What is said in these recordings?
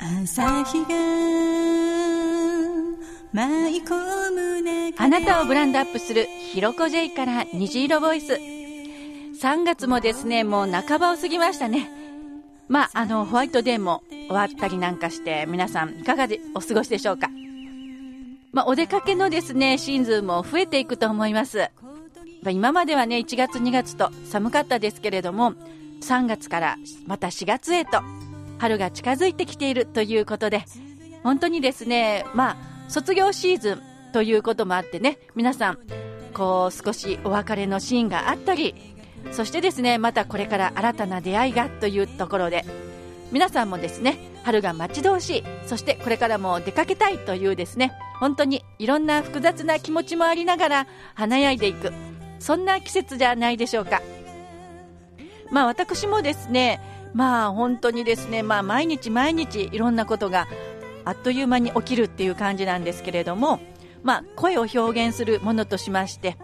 朝日が舞い込む中あなたをブランドアップするひろこ J から虹色ボイス。3月もですね、もう半ばを過ぎましたね。まあ、あの、ホワイトデーも終わったりなんかして、皆さんいかがでお過ごしでしょうか。まあ、お出かけのですね、シーズンも増えていくと思います。今まではね、1月2月と寒かったですけれども、3月からまた4月へと春が近づいてきているということで、本当にですね、まあ、卒業シーズンということもあってね、皆さん、こう、少しお別れのシーンがあったり、そしてですね、またこれから新たな出会いがというところで、皆さんもですね、春が待ち遠しい、そしてこれからも出かけたいというですね、本当にいろんな複雑な気持ちもありながら華やいでいく、そんな季節じゃないでしょうか。まあ私もですね、まあ本当にですね、まあ毎日毎日いろんなことがあっという間に起きるっていう感じなんですけれども、まあ声を表現するものとしまして、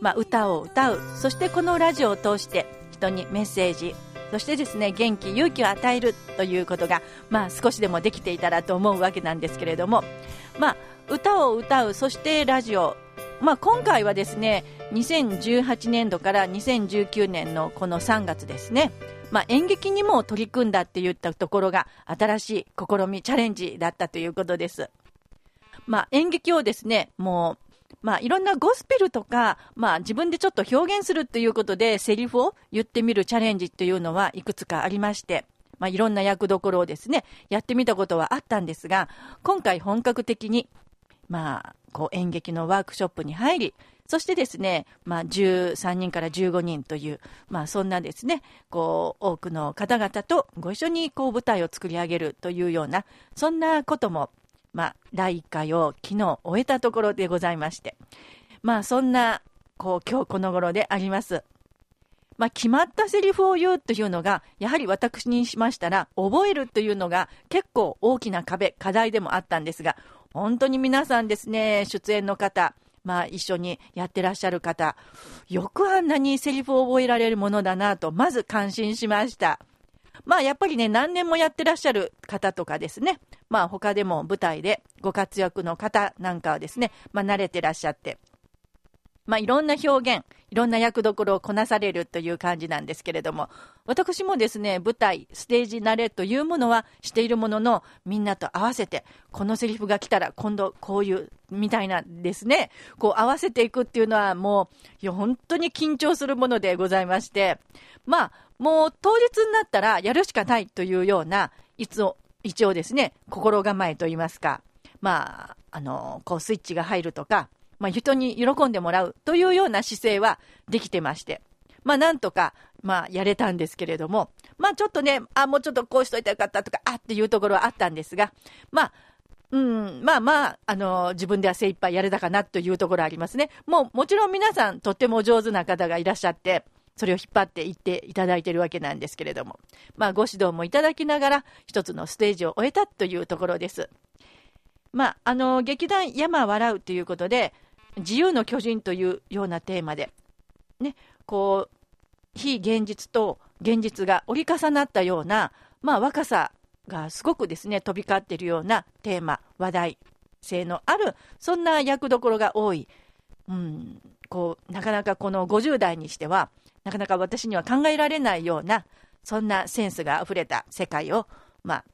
まあ歌を歌う、そしてこのラジオを通して人にメッセージ、そしてですね、元気、勇気を与えるということが、まあ少しでもできていたらと思うわけなんですけれども、まあ歌を歌う、そしてラジオ、まあ今回はですね、2018年度から2019年のこの3月ですね、まあ、演劇にも取り組んだって言ったところが新しい試み、チャレンジだったということです。まあ、演劇をですね、もう、まあ、いろんなゴスペルとか、まあ、自分でちょっと表現するということで、セリフを言ってみるチャレンジっていうのはいくつかありまして、まあ、いろんな役どころをですね、やってみたことはあったんですが、今回本格的に、まあ、こう演劇のワークショップに入り、そしてですね、まあ、13人から15人という、まあ、そんなですね、こう、多くの方々とご一緒にこう舞台を作り上げるというような、そんなことも、まあ、第1回を昨日終えたところでございまして、まあ、そんな、こう、今日この頃であります。まあ、決まったセリフを言うというのが、やはり私にしましたら、覚えるというのが結構大きな壁、課題でもあったんですが、本当に皆さんですね、出演の方、まあ、一緒にやってらっしゃる方、よくあんなにセリフを覚えられるものだなと、まず感心しました。まあ、やっぱりね、何年もやってらっしゃる方とかですね、まあ、他でも舞台でご活躍の方なんかはですね、まあ、慣れてらっしゃって、まあ、いろんな表現、いろんな役どころをこなされるという感じなんですけれども、私もですね、舞台、ステージ慣れというものはしているものの、みんなと合わせて、このセリフが来たら今度こういう、みたいなですね、こう合わせていくっていうのはもう、いや、本当に緊張するものでございまして、まあ、もう当日になったらやるしかないというような、いつを、一応ですね、心構えといいますか、まあ、あの、こうスイッチが入るとか、まあ、人に喜んでもらうというような姿勢はできてまして、まあ、なんとか、まあ、やれたんですけれども、まあ、ちょっとね、あ、もうちょっとこうしといたらよかったとか、あっていうところはあったんですが、まあ、うん、まあまあ、あの、自分では精一杯やれたかなというところありますね。もう、もちろん皆さん、とっても上手な方がいらっしゃって、それを引っ張っていっていただいているわけなんですけれども、まあ、ご指導もいただきながら、一つのステージを終えたというところです。まあ、あの、劇団山笑うということで、自由の巨人というようなテーマで、ね、こう、非現実と現実が折り重なったような、まあ、若さがすごくですね、飛び交っているようなテーマ、話題性のある、そんな役どころが多い。うん、こう、なかなかこの50代にしては、なかなか私には考えられないような、そんなセンスがあふれた世界を、まあ、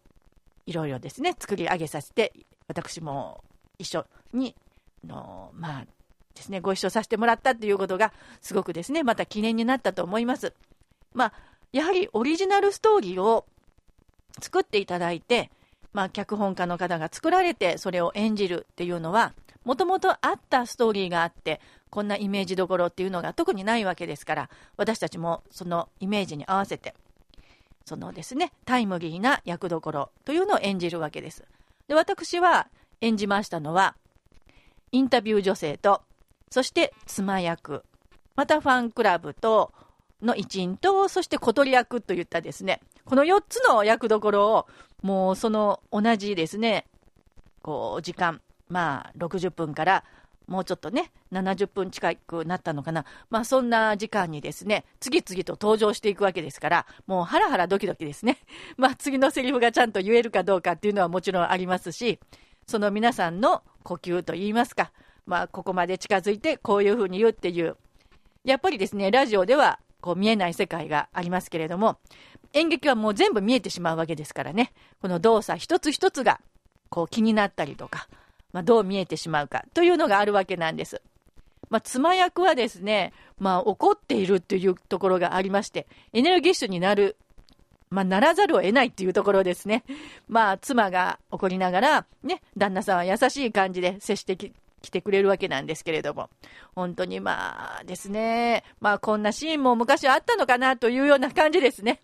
いろいろですね、作り上げさせて、私も一緒にの、まあ、ですね、ご一緒させてもらったっていうことが、すごくですね、また記念になったと思います。まあ、やはりオリジナルストーリーを作っていただいて、まあ、脚本家の方が作られて、それを演じるっていうのは、もともとあったストーリーがあって、こんなイメージどころっていうのが特にないわけですから、私たちもそのイメージに合わせて、そのですね、タイムリーな役どころというのを演じるわけです。で、私は演じましたのは、インタビュー女性と、そして妻役、またファンクラブと、の一員と、そして小鳥役といったですね、この4つの役どころを、もうその同じですね、こう、時間、まあ、60分から、もうちょっとね、70分近くなったのかな。まあそんな時間にですね、次々と登場していくわけですから、もうハラハラドキドキですね。まあ次のセリフがちゃんと言えるかどうかっていうのはもちろんありますし、その皆さんの呼吸といいますか、まあここまで近づいてこういうふうに言うっていう、やっぱりですね、ラジオではこう見えない世界がありますけれども、演劇はもう全部見えてしまうわけですからね、この動作一つ一つがこう気になったりとか、まあ、どう見えてしまうかというのがあるわけなんです。まあ、妻役はですね、まあ、怒っているというところがありまして、エネルギッシュになる、まあ、ならざるを得ないっていうところですね。まあ、妻が怒りながら、ね、旦那さんは優しい感じで接してき来てくれるわけなんですけれども、本当にまあですね、まあこんなシーンも昔はあったのかなというような感じですね。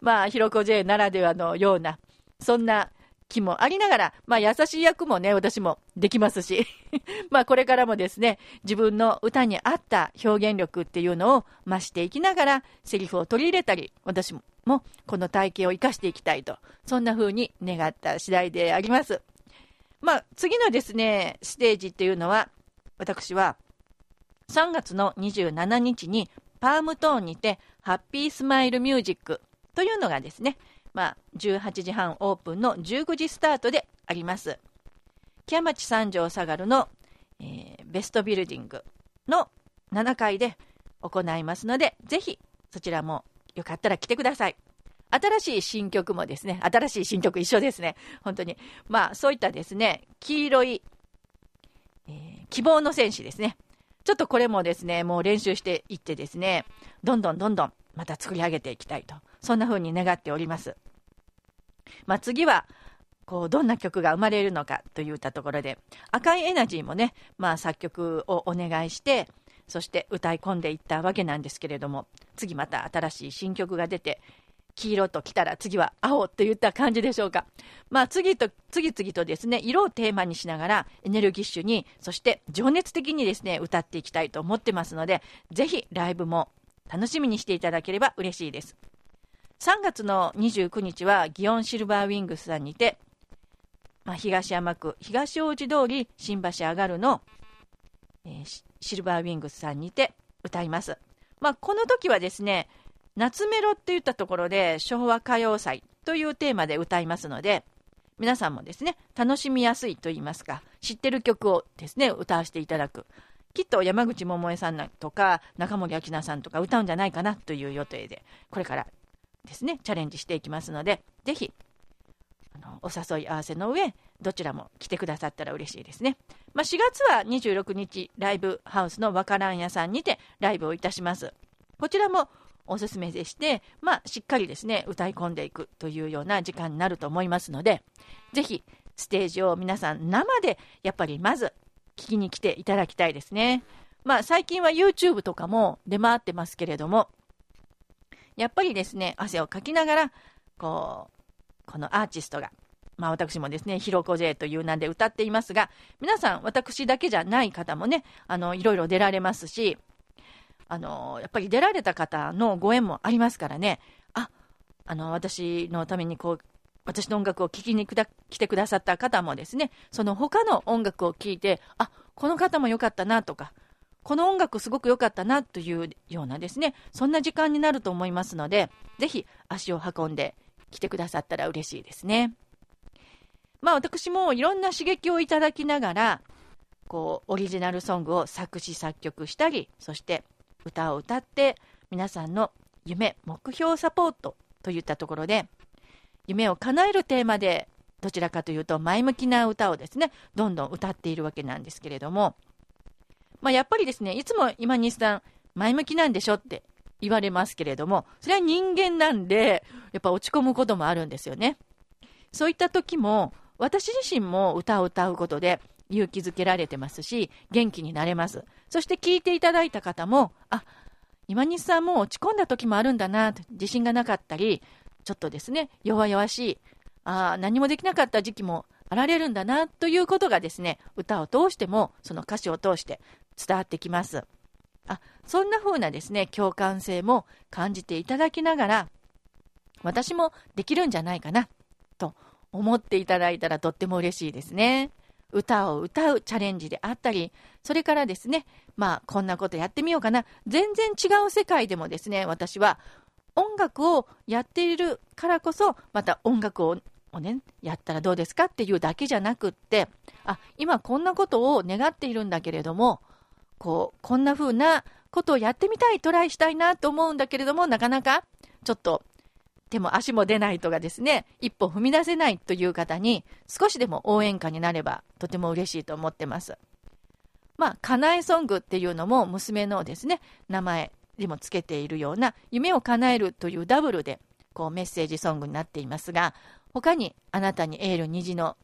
まあ、ひろこ J ならではのような、そんな気もありながら、まあ優しい役もね、私もできますし、まあこれからもですね、自分の歌に合った表現力っていうのを増していきながら、セリフを取り入れたり、私もこの体験を生かしていきたいと、そんな風に願った次第であります。まあ次のですね、ステージっていうのは、私は3月の27日にパームトーンにてハッピースマイルミュージックというのがですね、まあ、18時半オープンの19時スタートであります。木屋町三条下がるの、えー、ベストビルディングの7階で行いますので、ぜひそちらもよかったら来てください。新しい新曲もですね、新しい新曲一緒ですね。本当に。まあ、そういったですね、黄色い、えー、希望の戦士ですね。ちょっとこれもですね、もう練習していってですね、どんどんどんどんまた作り上げていきたいと。そんな風に願っております。まあ、次は、こう、どんな曲が生まれるのかといったところで、赤いエナジーもね、まあ、作曲をお願いして、そして歌い込んでいったわけなんですけれども、次また新しい新曲が出て、黄色と来たら次は青といった感じでしょうか。まあ次と、次々とですね、色をテーマにしながらエネルギッシュに、そして情熱的にですね、歌っていきたいと思ってますので、ぜひライブも楽しみにしていただければ嬉しいです。3月の29日は祇園シルバーウィングスさんにて、まあ、東山区東大路通り新橋上がるの、えー、シルバーウィングスさんにて歌います。まあ、この時はですね、夏メロって言ったところで昭和歌謡祭というテーマで歌いますので、皆さんもですね、楽しみやすいと言いますか、知ってる曲をですね、歌わせていただく。きっと山口百恵さんとか中森明菜さんとか歌うんじゃないかなという予定で、これからですね、チャレンジしていきますので、ぜひ、あの、お誘い合わせの上、どちらも来てくださったら嬉しいですね。まあ、4月は26日、ライブハウスのわからん屋さんにてライブをいたします。こちらもおすすめでして、まあ、しっかりですね、歌い込んでいくというような時間になると思いますので、ぜひ、ステージを皆さん生で、やっぱりまず、聞きに来ていただきたいですね。まあ、最近は YouTube とかも出回ってますけれども、やっぱりですね、汗をかきながら、こう、このアーティストが、まあ私もですね、ひろこ J という名で歌っていますが、皆さん、私だけじゃない方もね、あの、いろいろ出られますし、あの、やっぱり出られた方のご縁もありますからね、あ、あの、私のためにこう、私の音楽を聴きに来てくださった方もですね、その他の音楽を聴いて、あ、この方も良かったなとか、この音楽すごく良かったなというようなですね、そんな時間になると思いますので、ぜひ足を運んで来てくださったら嬉しいですね。まあ私もいろんな刺激をいただきながら、こう、オリジナルソングを作詞作曲したり、そして歌を歌って皆さんの夢、目標サポートといったところで、夢を叶えるテーマで、どちらかというと前向きな歌をですね、どんどん歌っているわけなんですけれども、まあ、やっぱりですね、いつも今西さん、前向きなんでしょって言われますけれども、それは人間なんで、やっぱ落ち込むこともあるんですよね。そういった時も、私自身も歌を歌うことで勇気づけられてますし、元気になれます。そして聞いていただいた方も、あ、今西さんも落ち込んだ時もあるんだな、自信がなかったり、ちょっとですね、弱々しい、あ何もできなかった時期もあられるんだな、ということがですね、歌を通しても、その歌詞を通して伝わってきます。あそんな風なですね共感性も感じていただきながら私もできるんじゃないかなと思っていただいたらとっても嬉しいですね。歌を歌うチャレンジであったり、それからですね、まあ、こんなことやってみようかな。全然違う世界でもですね、私は音楽をやっているからこそ、また音楽ををね、やったらどうですかっていうだけじゃなくって、あ、今こんなことを願っているんだけれども、こう、こんな風なことをやってみたい、トライしたいなと思うんだけれども、なかなかちょっと手も足も出ないとかですね、一歩踏み出せないという方に少しでも応援歌になればとても嬉しいと思ってます。まあ、かなえソングっていうのも娘のですね、名前にもつけているような夢を叶えるというダブルでこうメッセージソングになっていますが、他にあなたにエール虹の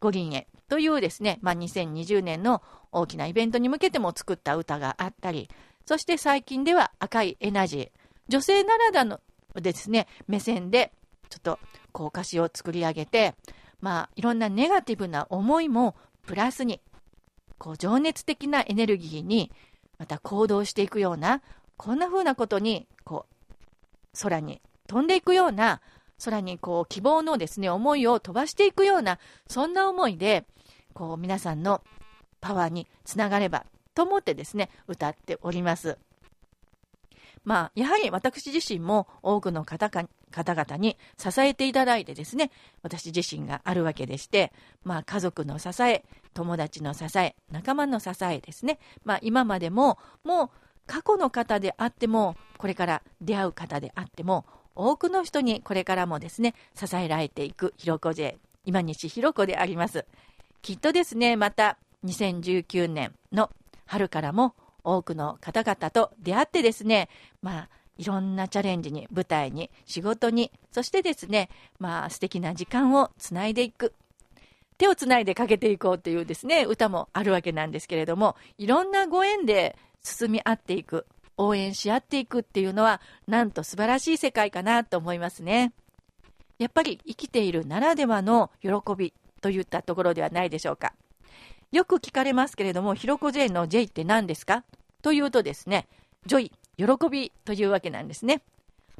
五輪へというですね、まあ、2020年の大きなイベントに向けても作った歌があったり、そして最近では赤いエナジー、女性ならではのですね、目線でちょっとこう歌詞を作り上げて、まあ、いろんなネガティブな思いもプラスに、こう情熱的なエネルギーにまた行動していくような、こんな風なことに、こう、空に飛んでいくような、空にこう希望のですね、思いを飛ばしていくような、そんな思いで、こう皆さんのパワーにつながればと思ってですね、歌っております。まあ、やはり私自身も多くの方か方々に支えていただいてですね、私自身があるわけでして、まあ、家族の支え、友達の支え、仲間の支えですね、まあ、今までも、もう過去の方であっても、これから出会う方であっても、多くの人にこれからもですね、支えられていくひろこ J、今西ひろこであります。きっとですね、また2019年の春からも多くの方々と出会ってですね、まあ、いろんなチャレンジに、舞台に、仕事に、そしてですね、まあ、素敵な時間をつないでいく。手をつないでかけていこうというですね、歌もあるわけなんですけれども、いろんなご縁で進み合っていく、応援し合っていくっていうのは、なんと素晴らしい世界かなと思いますね。やっぱり生きているならではの喜びといったところではないでしょうか。よく聞かれますけれども、ひろこ J の J って何ですか？というとですね、 joy、喜びというわけなんですね。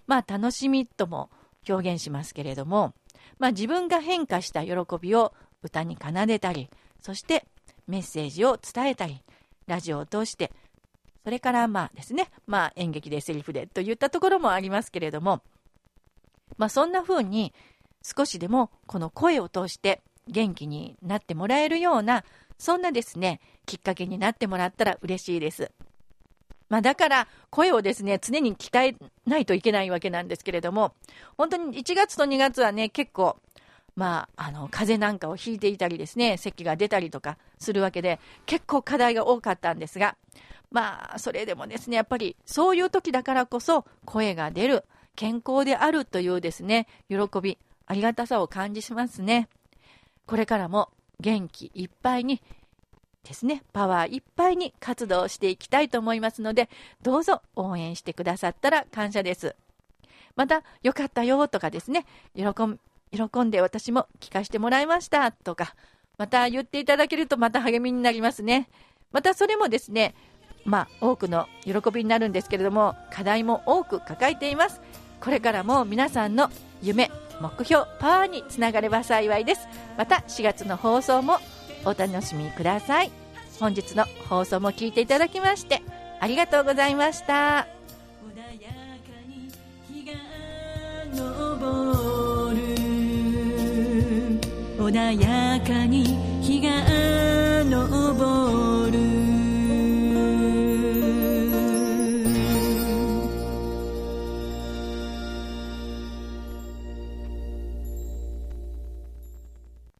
まあ、楽しみとも表現しますけれども、まあ、自分が変化した喜びを歌に奏でたり、そしてメッセージを伝えたり、ラジオを通して、それからまあですね、まあ演劇でセリフでといったところもありますけれども、まあそんな風に少しでもこの声を通して元気になってもらえるような、そんなですね、きっかけになってもらったら嬉しいです。まあ、だから声をですね、常に鍛えないといけないわけなんですけれども、本当に1月と2月はね、結構、まあ、あの、風邪なんかをひいていたりですね、咳が出たりとかするわけで、結構課題が多かったんですが、まあ、それでもですね、やっぱりそういう時だからこそ声が出る、健康であるというですね、喜び、ありがたさを感じしますね。これからも元気いっぱいにですね、パワーいっぱいに活動していきたいと思いますので、どうぞ応援してくださったら感謝です。また、よかったよとかですね、喜ん喜んで私も聞かせてもらいましたとか、また言っていただけるとまた励みになりますね。またそれもですね、まあ、多くの喜びになるんですけれども、課題も多く抱えています。これからも皆さんの夢、目標、パワーにつながれば幸いです。また4月の放送もお楽しみください。本日の放送も聞いていただきましてありがとうございました。穏やかに日が昇る。